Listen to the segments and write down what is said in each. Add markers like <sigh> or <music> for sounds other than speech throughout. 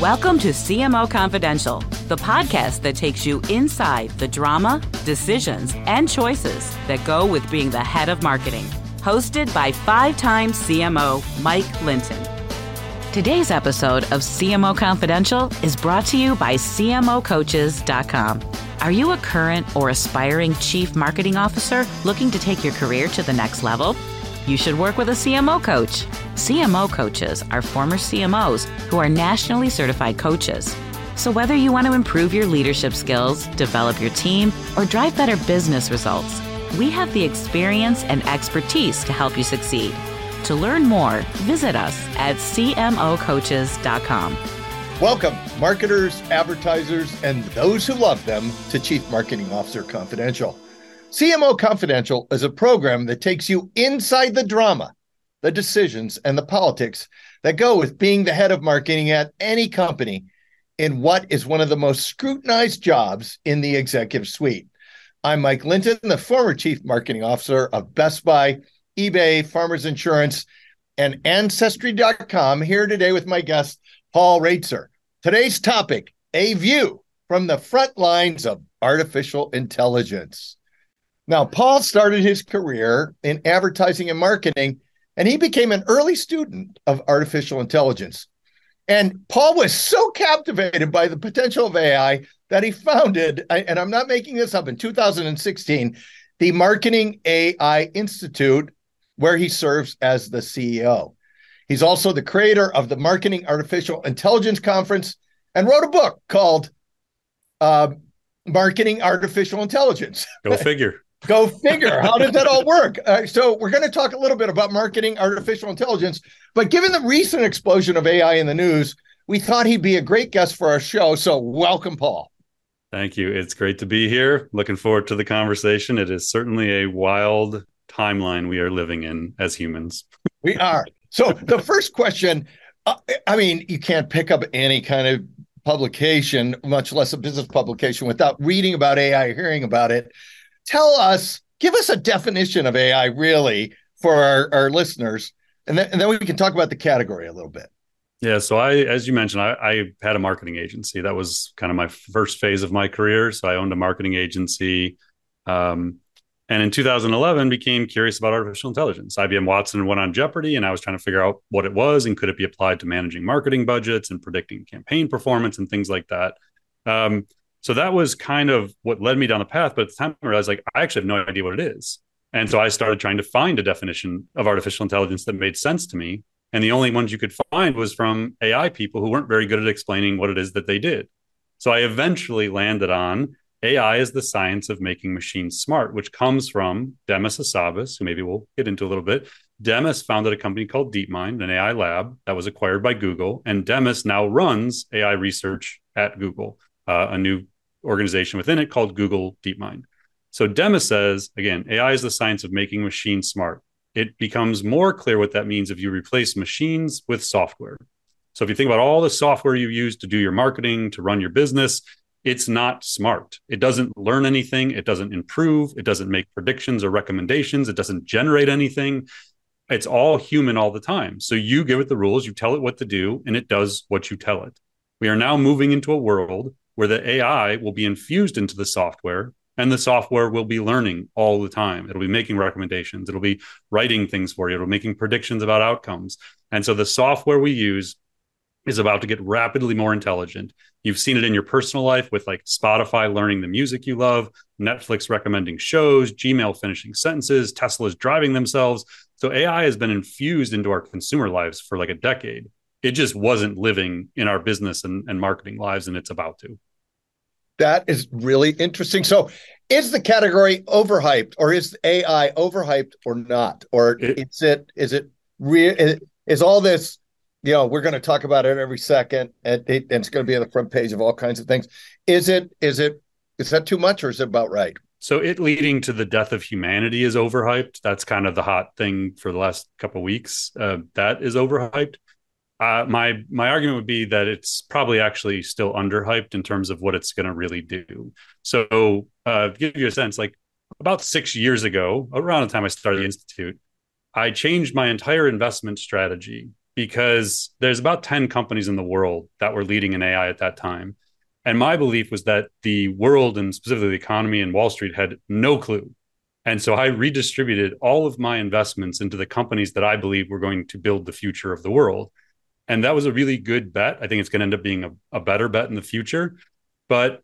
Welcome to CMO Confidential, the podcast that takes you inside the drama, decisions, and choices that go with being the head of marketing. Hosted by five time CMO Mike Linton. Today's episode of CMO Confidential is brought to you by CMOcoaches.com. Are you a current or aspiring chief marketing officer looking to take your career to the next level? You should work with a CMO coach. CMO coaches are former CMOs who are nationally certified coaches. So, whether you want to improve your leadership skills, develop your team, or drive better business results, we have the experience and expertise to help you succeed. To learn more, visit us at cmocoaches.com. Welcome, marketers, advertisers, and those who love them to Chief Marketing Officer Confidential. CMO Confidential is a program that takes you inside the drama, the decisions, and the politics that go with being the head of marketing at any company in what is one of the most scrutinized jobs in the executive suite. I'm Mike Linton, the former Chief Marketing Officer of Best Buy, eBay, Farmers Insurance, and Ancestry.com, here today with my guest, Paul Roetzer. Today's topic a view from the front lines of artificial intelligence. Now, Paul started his career in advertising and marketing, and he became an early student of artificial intelligence. And Paul was so captivated by the potential of AI that he founded, and I'm not making this up, in 2016, the Marketing AI Institute, where he serves as the CEO. He's also the creator of the Marketing Artificial Intelligence Conference and wrote a book called uh, Marketing Artificial Intelligence. Go figure. Go figure. How did that all work? Uh, so, we're going to talk a little bit about marketing artificial intelligence. But given the recent explosion of AI in the news, we thought he'd be a great guest for our show. So, welcome, Paul. Thank you. It's great to be here. Looking forward to the conversation. It is certainly a wild timeline we are living in as humans. we are. So, the first question uh, I mean, you can't pick up any kind of publication, much less a business publication, without reading about AI, hearing about it. Tell us, give us a definition of AI really for our, our listeners, and then, and then we can talk about the category a little bit. Yeah. So I, as you mentioned, I, I, had a marketing agency. That was kind of my first phase of my career. So I owned a marketing agency. Um, and in 2011 became curious about artificial intelligence ibm watson went on jeopardy and i was trying to figure out what it was and could it be applied to managing marketing budgets and predicting campaign performance and things like that um, so that was kind of what led me down the path but at the time i realized like i actually have no idea what it is. And so i started trying to find a definition of artificial intelligence that made sense to me. And the only ones you could find was from ai people who weren't very good at explaining what it is that they did. So i eventually landed on AI is the science of making machines smart, which comes from Demis Hassabis, who maybe we'll get into a little bit. Demis founded a company called DeepMind, an AI lab that was acquired by Google, and Demis now runs AI research at Google, uh, a new organization within it called Google DeepMind. So Demis says, again, AI is the science of making machines smart. It becomes more clear what that means if you replace machines with software. So if you think about all the software you use to do your marketing, to run your business, it's not smart. It doesn't learn anything. It doesn't improve. It doesn't make predictions or recommendations. It doesn't generate anything. It's all human all the time. So you give it the rules, you tell it what to do, and it does what you tell it. We are now moving into a world where the AI will be infused into the software and the software will be learning all the time. It'll be making recommendations, it'll be writing things for you, it'll be making predictions about outcomes. And so the software we use is about to get rapidly more intelligent. You've seen it in your personal life with like Spotify learning the music you love, Netflix recommending shows, Gmail finishing sentences, Tesla's driving themselves. So AI has been infused into our consumer lives for like a decade. It just wasn't living in our business and, and marketing lives, and it's about to. That is really interesting. So, is the category overhyped, or is AI overhyped, or not, or is it, is it is it real? Is all this you know we're going to talk about it every second and, it's going to be on the front page of all kinds of things. Is it is it is that too much or is it about right? So it leading to the death of humanity is overhyped. That's kind of the hot thing for the last couple weeks. Uh, that is overhyped uh, my my argument would be that it's probably actually still underhyped in terms of what it's going to really do so uh, to give you a sense like about six years ago around the time i started the institute i changed my entire investment strategy because there's about 10 companies in the world that were leading in AI at that time. And my belief was that the world and specifically the economy and Wall Street had no clue. And so I redistributed all of my investments into the companies that I believe were going to build the future of the world. And that was a really good bet. I think it's going to end up being a, a better bet in the future. But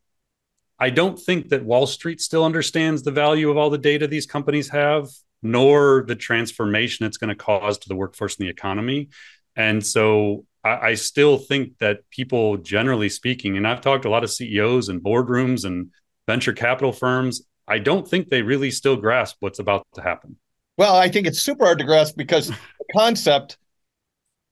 I don't think that Wall Street still understands the value of all the data these companies have, nor the transformation it's going to cause to the workforce and the economy. And so I, I, still think that people, generally speaking, and I've talked to a lot of CEOs and boardrooms and venture capital firms, I don't think they really still grasp what's about to happen. Well, I think it's super hard to grasp because the concept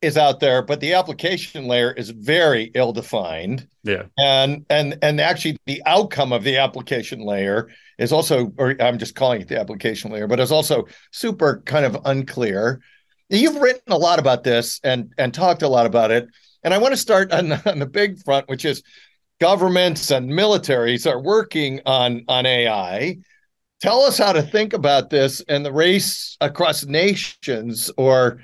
is out there, but the application layer is very ill defined. Yeah. And and and actually the outcome of the application layer is also or I'm just calling it the application layer, but it's also super kind of unclear. You've written a lot about this and and talked a lot about it. And I want to start on, on the big front, which is governments and militaries are working on on AI. Tell us how to think about this and the race across nations or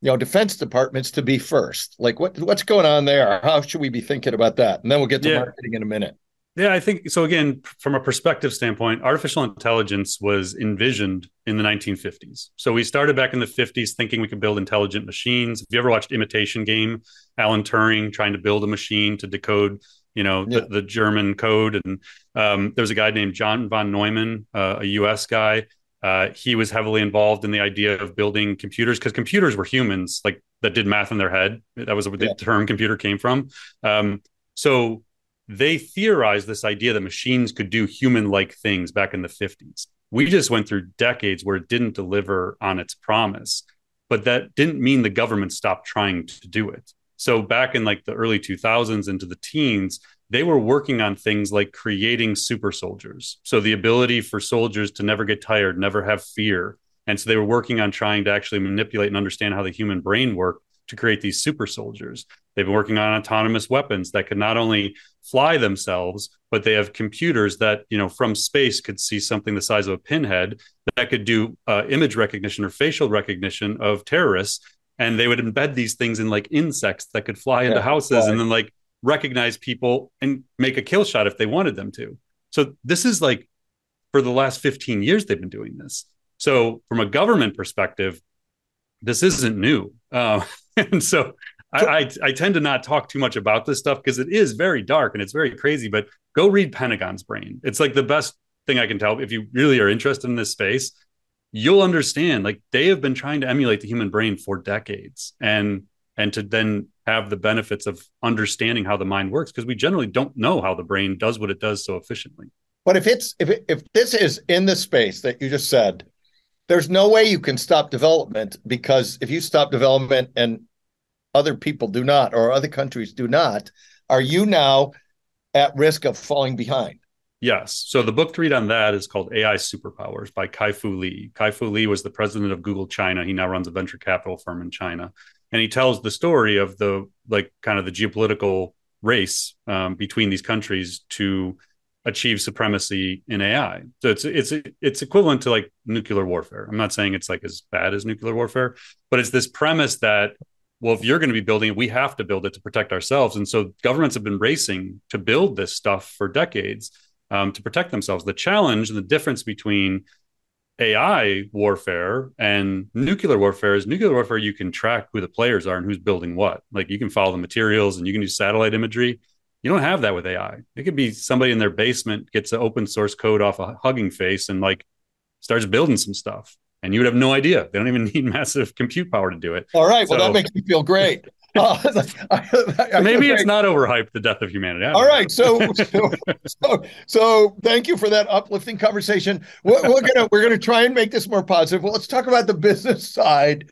you know defense departments to be first. Like what what's going on there? How should we be thinking about that? And then we'll get to yeah. marketing in a minute. Yeah i think so again from a perspective standpoint artificial intelligence was envisioned in the 1950s so we started back in the 50s thinking we could build intelligent machines. If you ever watched imitation game? Alan turing trying to build a machine to decode you know yeah. the, the, german code. And um, there was a guy named john von neumann uh, a us guy uh, he was heavily involved in the idea of building computers because computers were humans, like that did math in their head. That was where yeah. the term computer came from. Um, so they theorized this idea that machines could do human-like things back in the 50s. We just went through decades where it didn't deliver on its promise, but that didn't mean the government stopped trying to do it. So back in like the early 2000s into the teens, they were working on things like creating super soldiers. So the ability for soldiers to never get tired, never have fear. And so they were working on trying to actually manipulate and understand how the human brain worked to create these super soldiers. They've been working on autonomous weapons that could not only fly themselves, but they have computers that, you know, from space could see something the size of a pinhead that could do uh, image recognition or facial recognition of terrorists. And they would embed these things in like insects that could fly into yeah, houses and then like recognize people and make a kill shot if they wanted them to. So this is like for the last 15 years they've been doing this. So from a government perspective, this isn't new. Uh, <laughs> and so I, I, I, tend to not talk too much about this stuff because it is very dark and it's very crazy. But go read Pentagon's Brain. It's like the best thing I can tell if you really are interested in this space. You'll understand. Like they have been trying to emulate the human brain for decades, and and to then have the benefits of understanding how the mind works because we generally don't know how the brain does what it does so efficiently. But if it's if it, if this is in the space that you just said, there's no way you can stop development because if you stop development and other people do not or other countries do not, are you now at risk of falling behind? Yes. So the book to read on that is called AI Superpowers by Kai Fu Lee. Kai Fu Lee was the president of Google China. He now runs a venture capital firm in China and he tells the story of the like kind of the geopolitical race um, between these countries to achieve supremacy in AI. So it's it's it's equivalent to like nuclear warfare. I'm not saying it's like as bad as nuclear warfare, but it's this premise that well, if you're going to be building it, we have to build it to protect ourselves. And so governments have been racing to build this stuff for decades um, to protect themselves. The challenge and the difference between AI warfare and nuclear warfare is nuclear warfare. You can track who the players are and who's building what. Like you can follow the materials and you can do satellite imagery. You don't have that with AI. It could be somebody in their basement gets an open source code off a hugging face and like starts building some stuff, and you would have no idea. They don't even <laughs> need massive compute power to do it. All right. So, well, that makes me feel great. <laughs> Uh, Maybe it's not overhyped the death of humanity. All right, so, so, so so thank you for that uplifting conversation. We're, we're, gonna we're gonna try and make this more positive. Well, let's talk about the business side.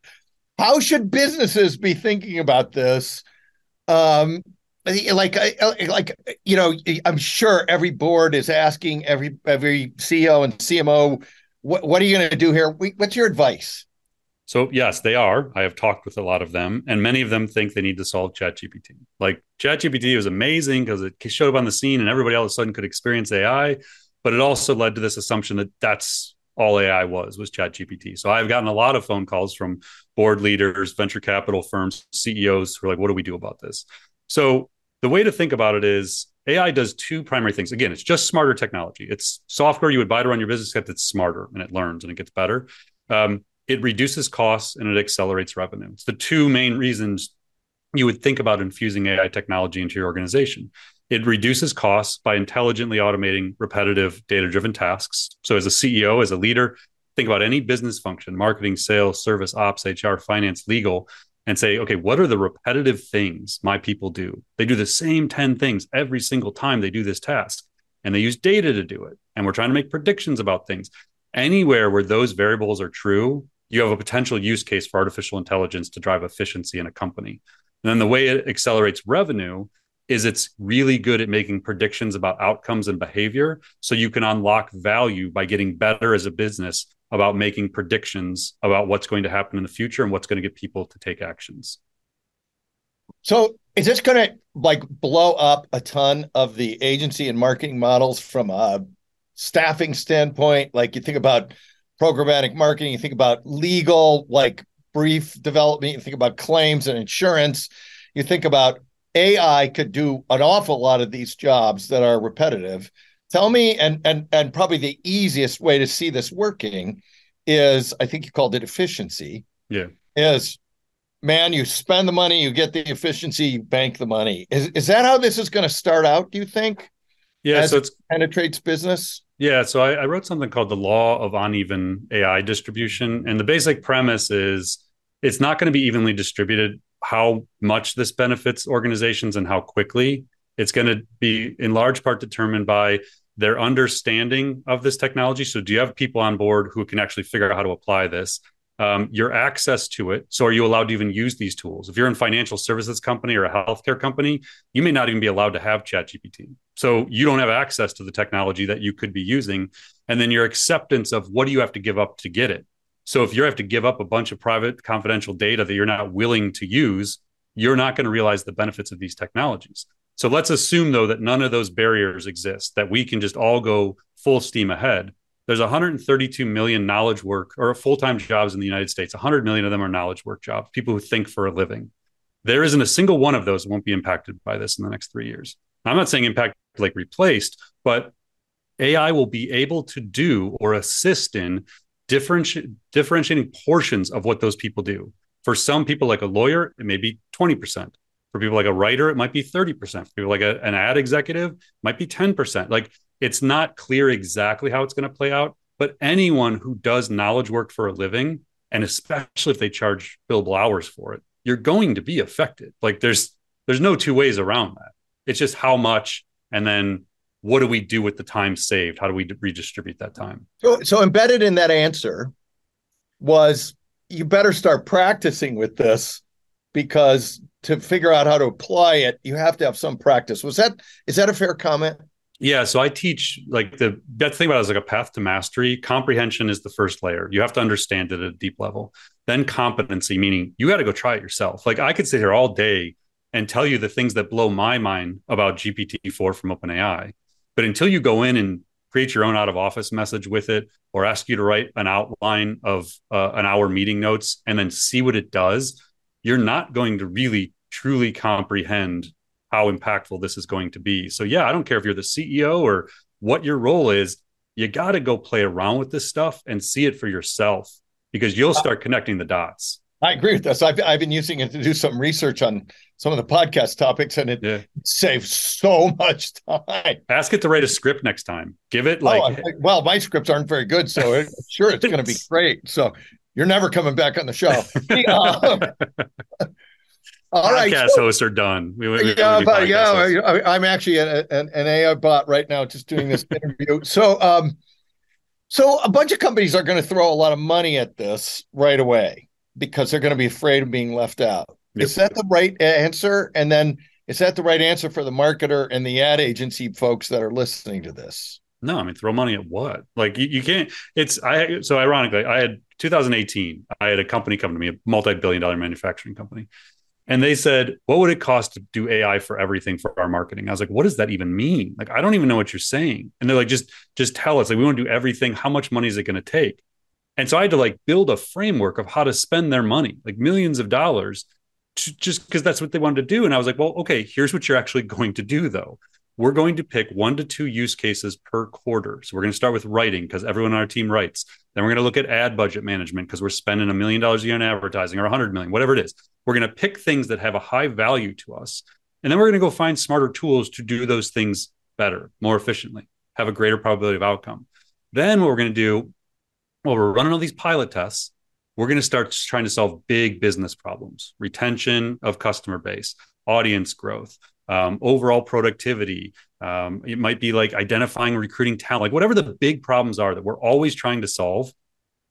How should businesses be thinking about this? Um, like like you know, I'm sure every board is asking every every CEO and CMO, what what are you going to do here? What's your advice? So yes, they are. I have talked with a lot of them, and many of them think they need to solve ChatGPT. Like ChatGPT was amazing because it showed up on the scene, and everybody all of a sudden could experience AI. But it also led to this assumption that that's all AI was was ChatGPT. So I've gotten a lot of phone calls from board leaders, venture capital firms, CEOs who are like, what do we do about this? So the way to think about it is AI does two primary things. Again, it's just smarter technology. It's software you would buy to run your business, it's smarter and it learns and it gets better. Um, it reduces costs and it accelerates revenue. It's the two main reasons you would think about infusing AI technology into your organization. It reduces costs by intelligently automating repetitive data driven tasks. So, as a CEO, as a leader, think about any business function marketing, sales, service, ops, HR, finance, legal and say, okay, what are the repetitive things my people do? They do the same 10 things every single time they do this task, and they use data to do it. And we're trying to make predictions about things. Anywhere where those variables are true, you have a potential use case for artificial intelligence to drive efficiency in a company. And then the way it accelerates revenue is it's really good at making predictions about outcomes and behavior. So you can unlock value by getting better as a business about making predictions about what's going to happen in the future and what's going to get people to take actions. So is this going to like blow up a ton of the agency and marketing models from a staffing standpoint? Like you think about programmatic marketing, you think about legal, like brief development, you think about claims and insurance, you think about AI could do an awful lot of these jobs that are repetitive. Tell me, and and and probably the easiest way to see this working is, I think you called it efficiency. Yeah. Is man, you spend the money, you get the efficiency, you bank the money. Is is that how this is going to start out? Do you think? Yeah. so it penetrates business. Yeah. So I, I wrote something called the law of uneven AI distribution, and the basic premise is it's not going to be evenly distributed. How much this benefits organizations and how quickly it's going to be in large part determined by their understanding of this technology. So, do you have people on board who can actually figure out how to apply this? Um, your access to it. So, are you allowed to even use these tools? If you're in financial services company or a healthcare company, you may not even be allowed to have ChatGPT. So, you don't have access to the technology that you could be using. And then your acceptance of what do you have to give up to get it? So, if you have to give up a bunch of private, confidential data that you're not willing to use, you're not going to realize the benefits of these technologies. So let's assume though that none of those barriers exist, that we can just all go full steam ahead. There's 132 million knowledge work or full-time jobs in the United States. 100 million of them are knowledge work jobs, people who think for a living. There isn't a single one of those won't be impacted by this in the next three years. I'm not saying impact like replaced, but AI will be able to do or assist in differenti- differentiating portions of what those people do. For some people, like a lawyer, it may be 20%. For people like a writer, it might be 30%. For people like a, an ad executive, might be 10%. Like it's not clear exactly how it's going to play out, but anyone who does knowledge work for a living, and especially if they charge billable hours for it, you're going to be affected. Like there's there's no two ways around that. It's just how much and then what do we do with the time saved? How do we redistribute that time? So, so embedded in that answer was you better start practicing with this because to figure out how to apply it, you have to have some practice. Was that is that a fair comment? Yeah, so I teach like the that thing about it is like a path to mastery. Comprehension is the first layer. You have to understand it at a deep level. Then competency, meaning you got to go try it yourself. Like I could sit here all day and tell you the things that blow my mind about GPT-4 from OpenAI, but until you go in and create your own out of office message with it, or ask you to write an outline of uh, an hour meeting notes and then see what it does, you're not going to really truly comprehend how impactful this is going to be. So, yeah, I don't care if you're the CEO or what your role is, you got to go play around with this stuff and see it for yourself because you'll start connecting the dots. I agree with this. I've, I've been using it to do some research on some of the podcast topics, and it yeah. saves so <laughs> much time. Ask it to write a script next time. Give it like, oh, well, my scripts aren't very good, so it, sure it's going to be <laughs> great. So you're never coming back on the show. <laughs> um, all Podcast right, so, hosts are done. We, we, yeah, but yeah, I, am actually an, an, an, AI bot right now, just doing this <laughs> interview. So, um, so a bunch of companies are going to throw a lot of money at this right away because they're going to be afraid of being left out. Yep. Is that the right answer? And then is that the right answer for the marketer and the ad agency folks that are listening to this? No, I mean throw money at what? Like you, you can't. It's I. So ironically, I had 2018. I had a company come to me, a multi-billion dollar manufacturing company, and they said, "What would it cost to do AI for everything for our marketing?" I was like, "What does that even mean? Like, I don't even know what you're saying." And they're like, "Just, just tell us. Like, we want to do everything. How much money is it going to take?" And so I had to like build a framework of how to spend their money, like millions of dollars, to, just because that's what they wanted to do. And I was like, well, okay, here's what you're actually <laughs> going to do though. We're going to pick one to two use cases per quarter. So we're going to start with writing because everyone on our team writes. Then we're going to look at ad budget management because we're spending a million dollars a year on advertising or a hundred million, whatever it is. We're going to pick things that have a high value to us. And then we're going to go find smarter tools to do those things better, more efficiently, have a greater probability of outcome. Then what we're going to do, well, we're running all these pilot tests. We're going to start trying to solve big business problems, retention of customer base, audience growth, um, overall productivity. Um, it might be like identifying recruiting talent, like whatever the big problems are that we're always trying to solve.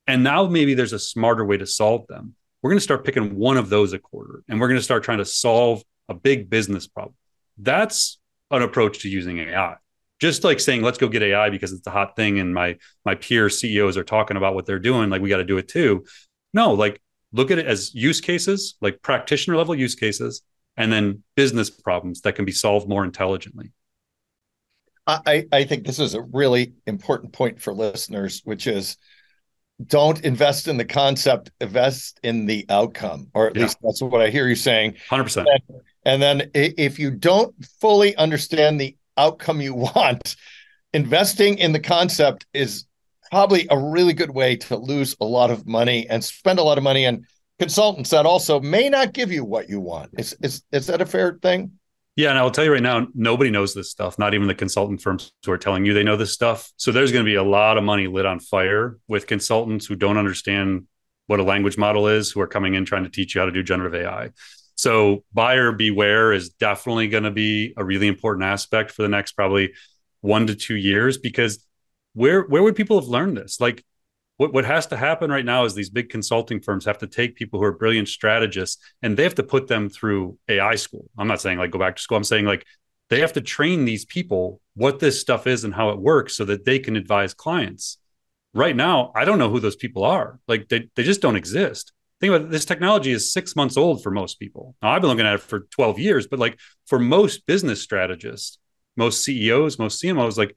And now maybe there's a smarter way to solve them. We're going to start picking one of those a quarter and we're going to start trying to solve a big business problem. That's an approach to using AI. Just like saying, let's go get AI because it's a hot thing and my my peer CEOs are talking about what they're doing, like we got to do it too. No, like look at it as use cases, like practitioner level use cases, and then business problems that can be solved more intelligently. I, I think this is a really important point for listeners, which is don't invest in the concept, invest in the outcome, or at yeah. least that's what I hear you saying. 100%. And, and then if you don't fully understand the outcome you <laughs> want, investing in the concept is probably a really good way to lose a lot of money and spend a lot of money and consultants that also may not give you what you want. Is is is that a fair thing? Yeah, and I'll tell you right now, nobody knows this stuff. Not even the consultant firms who are telling you they know this stuff. So there's going to be a lot of money lit on fire with consultants who don't understand what a language model is, who are coming in trying to teach you how to do generative AI. So buyer beware is definitely going to be a really important aspect for the next probably one to two years because where where would people have learned this? Like what, what has to happen right now is these big consulting firms have to take people who are brilliant strategists and they have to put them through AI school. I'm not saying like go back to school. I'm saying like they have to train these people what this stuff is and how it works so that they can advise clients. Right now, I don't know who those people are. Like they, they just don't exist. Think about it, this technology is six months old for most people. Now I've been looking at it for 12 years, but like for most business strategists, most CEOs, most CMOs, like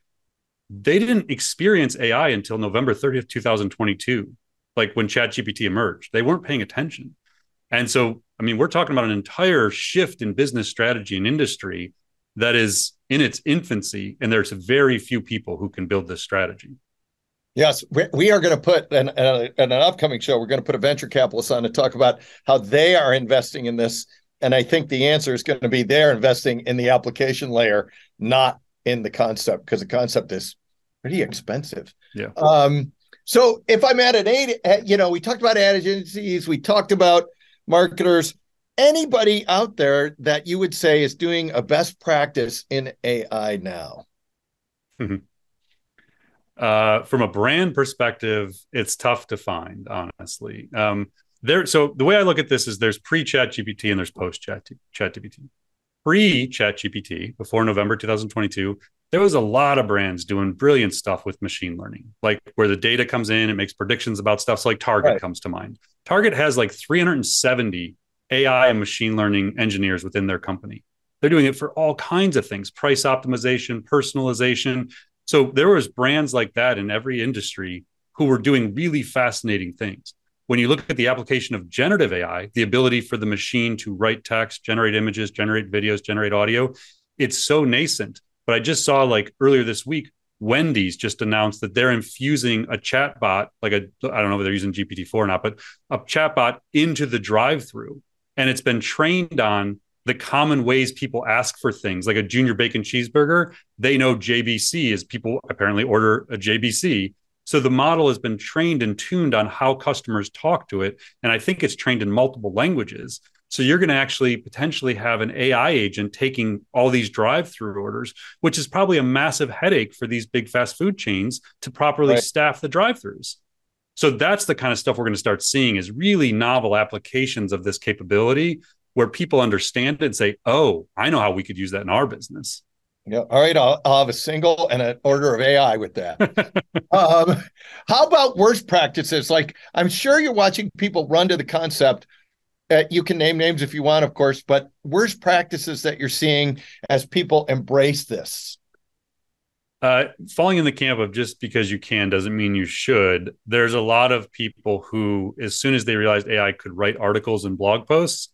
they didn't experience AI until November 30th, 2022, like when ChatGPT emerged. They weren't paying attention. And so, I mean, we're talking about an entire shift in business strategy and industry that is in its infancy, and there's very few people who can build this strategy. Yes, we, are going to put in, in, an upcoming show. We're going to put a venture capitalist on to talk about how they are investing in this. And I think the answer is going to be they're investing in the application layer, not in the concept, because the concept is pretty expensive. Yeah. Um, so if I'm at an eight, you know, we talked about ad agencies, we talked about marketers. Anybody out there that you would say is doing a best practice in AI now? Mm-hmm. Uh, from a brand perspective, it's tough to find, honestly. Um, there, so the way I look at this is there's pre-Chat GPT and there's post-Chat Chat GPT. Pre-Chat GPT, before November 2022, there was a lot of brands doing brilliant stuff with machine learning, like where the data comes in, it makes predictions about stuff. So like Target right. comes to mind. Target has like 370 AI and machine learning engineers within their company. They're doing it for all kinds of things, price optimization, personalization. So there was brands like that in every industry who were doing really fascinating things. When you look at the application of generative AI, the ability for the machine to write text, generate images, generate videos, generate audio, it's so nascent but I just saw like earlier this week, Wendy's just announced that they're infusing a chatbot, like a I don't know if they're using GPT-4 or not, but a chatbot into the drive-through. And it's been trained on the common ways people ask for things, like a junior bacon cheeseburger. They know JBC is people apparently order a JBC. So the model has been trained and tuned on how customers talk to it. And I think it's trained in multiple languages. So you're going to actually potentially have an AI agent taking all these drive-through orders, which is probably a massive headache for these big fast food chains to properly right. staff the drive-throughs. So that's the kind of stuff we're going to start seeing is really novel applications of this capability where people understand it and say, "Oh, I know how we could use that in our business." Yeah. All right. I'll, I'll have a single and an order of AI with that. <laughs> um, how about worst practices? Like I'm sure you're watching people run to the concept uh, you can name names if you want, of course, but worst practices that you're seeing as people embrace this? Uh, falling in the camp of just because you can doesn't mean you should. There's a lot of people who, as soon as they realized AI could write articles and blog posts,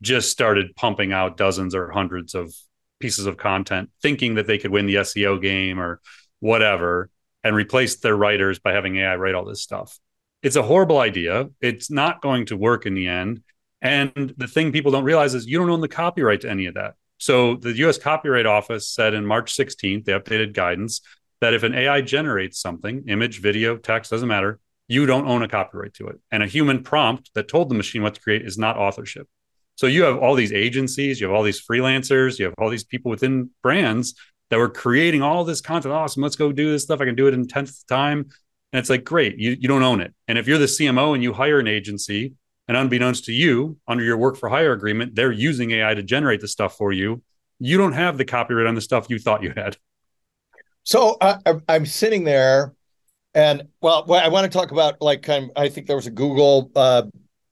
just started pumping out dozens or hundreds of pieces of content, thinking that they could win the SEO game or whatever, and replace their writers by having AI write all this stuff. It's a horrible idea. It's not going to work in the end. And the thing people don't realize is you don't own the copyright to any of that. So the US Copyright Office said in March 16th, they updated guidance that if an AI generates something, image, video, text, doesn't matter, you don't own a copyright to it. And a human prompt that told the machine what to create is not authorship. So you have all these agencies, you have all these freelancers, you have all these people within brands that were creating all this content. Awesome, let's go do this stuff. I can do it in tenth time. And it's like, great, you, you don't own it. And if you're the CMO and you hire an agency and unbeknownst to you, under your work for hire agreement, they're using AI to generate the stuff for you. You don't have the copyright on the stuff you thought you had. So uh, I'm sitting there, and well, I want to talk about like kind of, I think there was a Google uh,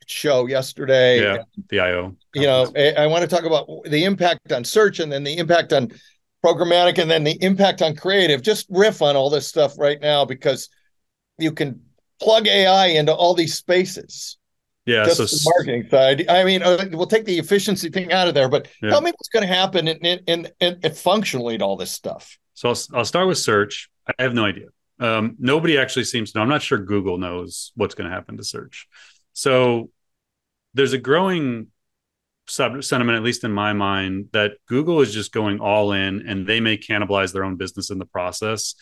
show yesterday. Yeah, the IO. You know, I want to talk about the impact on search, and then the impact on programmatic, and then the impact on creative. Just riff on all this stuff right now because you can plug AI into all these spaces. Yeah, just so the marketing side. I mean, uh, we'll take the efficiency thing out of there, but Yeah. tell me what's going to happen in, in, in, in, in functionally to all this stuff. So I'll, I'll start with search. I have no idea. Um, nobody actually seems to know. I'm not sure Google knows what's going to happen to search. So there's a growing sub- sentiment, at least in my mind, that Google is just going all in and they may cannibalize their own business in the process.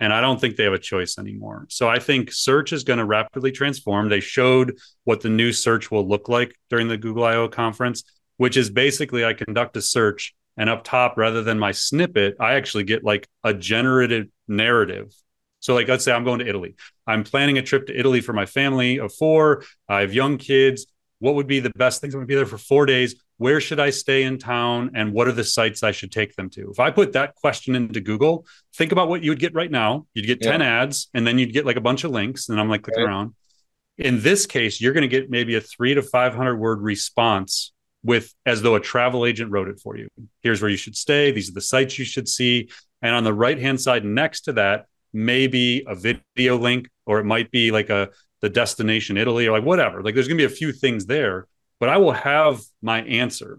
And I don't think they have a choice anymore. So I think search is going to rapidly transform. They showed what the new search will look like during the Google I/O conference, which is basically I conduct a search and up top, rather than my snippet, I actually get like a generative narrative. So, like, let's say I'm going to Italy. I'm planning a trip to Italy for my family of four. I have young kids. What would be the best things? I'm going to be there for four days. Where should I stay in town? And what are the sites I should take them to? If I put that question into Google, think about what you would get right now. You'd get 10 ads and then you'd get like a bunch of links. And I'm like clicking Right. around. In this case, you're going to get maybe a three to 500 word response with as though a travel agent wrote it for you. Here's where you should stay. These are the sites you should see. And on the right hand side next to that, maybe a video link, or it might be like a the destination Italy or like whatever. Like there's gonna be a few things there, but I will have my answer.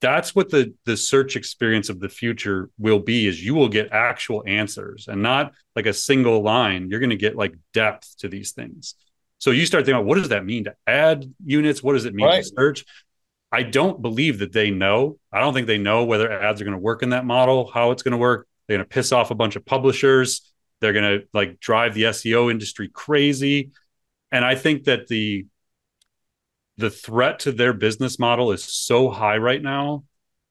That's what the the search experience of the future will be is you will get actual answers and not like a single line. You're gonna get like depth to these things. So you start thinking about what does that mean to add units? What does it mean Right. to search? I don't believe that they know. I don't think they know whether ads are going to work in that model, how it's going to work. They're going to piss off a bunch of publishers. They're going to like drive the SEO industry crazy. And I think that the the threat to their business model is so high right now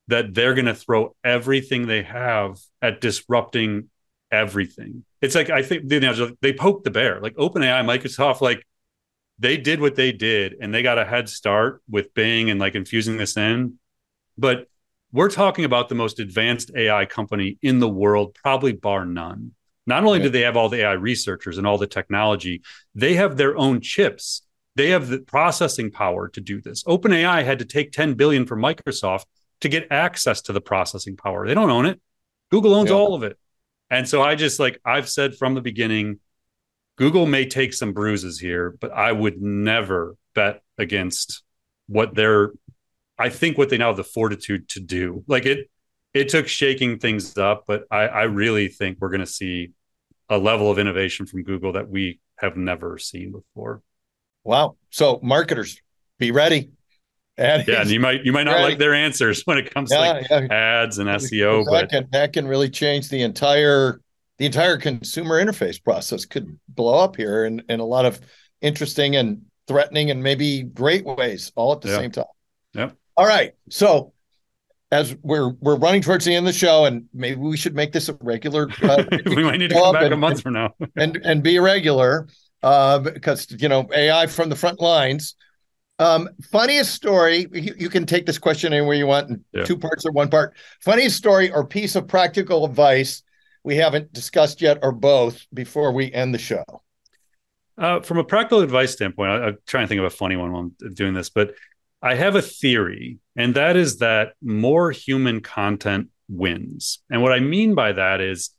that they're going to throw everything they have at disrupting everything. It's like I think you know, they poked the bear. Like OpenAI, Microsoft, like they did what they did and they got a head start with Bing and like infusing this in. But we're talking about the most advanced AI company in the world, probably bar none. Not only do they have all the AI researchers and all the technology, they have their own chips. They have the processing power to do this. OpenAI had to take 10 billion from Microsoft to get access to the processing power. They don't own it. Google owns Yeah. all of it. And so I just like I've said from the beginning, Google may take some bruises here, but I would never bet against what they're I think what they now have the fortitude to do. Like it it took shaking things up, but I, I really think we're gonna see a level of innovation from Google that we have never seen before. Wow. So marketers, be ready. And Yeah, and you might you might not Right. like their answers when it comes yeah, to like yeah. ads and SEO, that but can that can really change the entire the entire consumer interface process could blow up here in, in a lot of interesting and threatening and maybe great ways all at the Yeah. same time. Yep. All right. So as we're we're running towards the end of the show, and maybe we should make this a regular <laughs> uh, we might need to come back and- a month from now. <laughs> and and be regular uh, because you know AI from the front lines. Um, funniest story. You, you can take this question anywhere you want in Yeah. two parts or one part. Funniest story or piece of practical advice we haven't discussed yet, or both, before we end the show. Uh, from a practical advice standpoint, I, I'm trying to think of a funny one while I'm doing this, but I have a theory, and that is that more human content wins. And what I mean by that is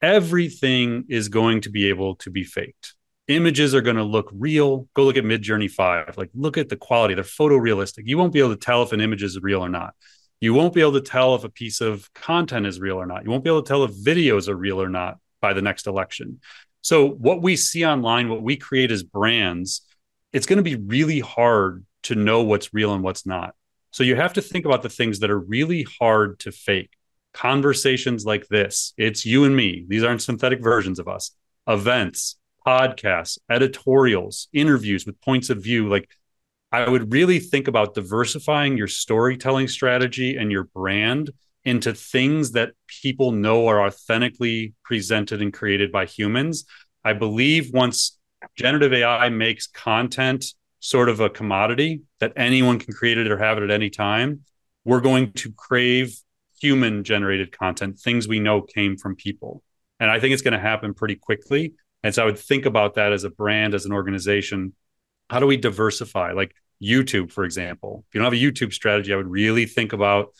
everything is going to be able to be faked. Images are going to look real. Go look at Midjourney 5. Like, look at the quality. They're photorealistic. You won't be able to tell if an image is real or not. You won't be able to tell if a piece of content is real or not. You won't be able to tell if videos are real or not by the next election. So, what we see online, what we create as brands, it's going to be really hard to know what's real and what's not. So, you have to think about the things that are really hard to fake. Conversations like this, it's you and me. These aren't synthetic versions of us. Events, podcasts, editorials, interviews with points of view. Like, I would really think about diversifying your storytelling strategy and your brand into things that people know are authentically presented and created by humans. I believe once generative AI makes content sort of a commodity that anyone can create it or have it at any time, we're going to crave human generated content, things we know came from people. And I think it's going to happen pretty quickly. And so I would think about that as a brand, as an organization. How do we diversify? Like YouTube, for example. If you don't have a YouTube strategy, I would really think about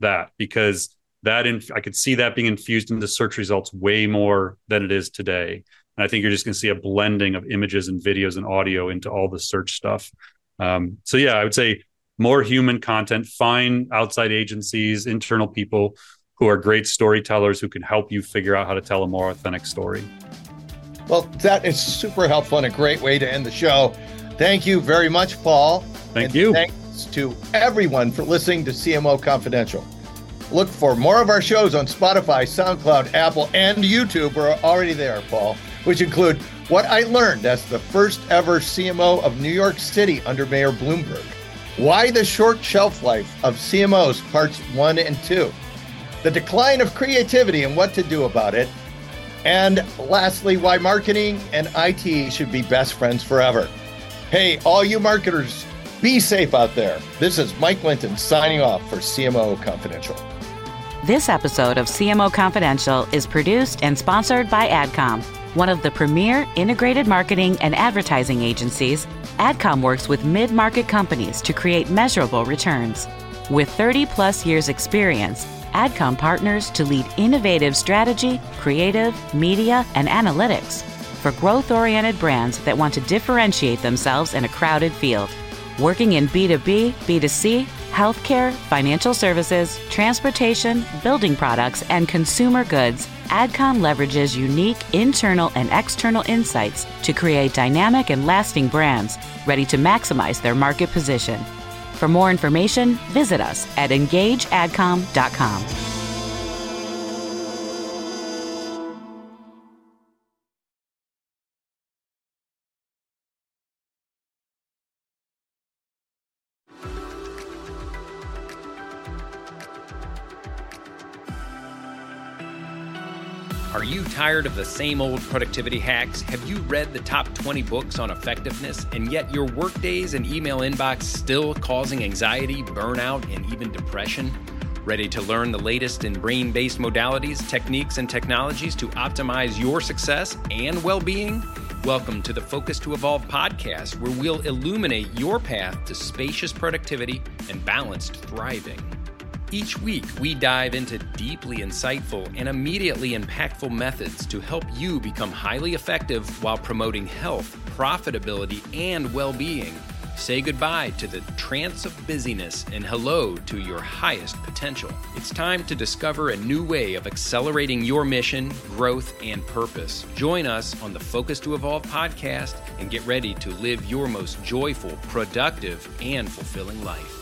that because that in, I could see that being infused into search results way more than it is today. And I think you're just going to see a blending of images and videos and audio into all the search stuff. Um, so yeah, I would say more human content. Find outside agencies, internal people who are great storytellers who can help you figure out how to tell a more authentic story. Well, that is super helpful and a great way to end the show. Thank you very much, Paul. Thank and you. Thanks to everyone for listening to CMO Confidential. Look for more of our shows on Spotify, SoundCloud, Apple, and YouTube. We're already there, Paul, which include What I Learned as the first ever CMO of New York City under Mayor Bloomberg, Why the Short Shelf Life of CMOs, Parts 1 and 2, The Decline of Creativity and What to Do About It, and lastly, Why Marketing and IT Should Be Best Friends Forever. Hey, all you marketers, be safe out there. This is Mike Linton signing off for CMO Confidential. This episode of CMO Confidential is produced and sponsored by AdCom, one of the premier integrated marketing and advertising agencies. AdCom works with mid market companies to create measurable returns. With 30 plus years' experience, AdCom partners to lead innovative strategy, creative, media, and analytics for growth oriented brands that want to differentiate themselves in a crowded field. Working in B2B, B2C, healthcare, financial services, transportation, building products, and consumer goods, AdCom leverages unique internal and external insights to create dynamic and lasting brands ready to maximize their market position. For more information, visit us at engageadcom.com. Are you tired of the same old productivity hacks? Have you read the top 20 books on effectiveness and yet your workdays and email inbox still causing anxiety, burnout, and even depression? Ready to learn the latest in brain based modalities, techniques, and technologies to optimize your success and well being? Welcome to the Focus to Evolve podcast, where we'll illuminate your path to spacious productivity and balanced thriving. Each week, we dive into deeply insightful and immediately impactful methods to help you become highly effective while promoting health, profitability, and well being. Say goodbye to the trance of busyness and hello to your highest potential. It's time to discover a new way of accelerating your mission, growth, and purpose. Join us on the Focus to Evolve podcast and get ready to live your most joyful, productive, and fulfilling life.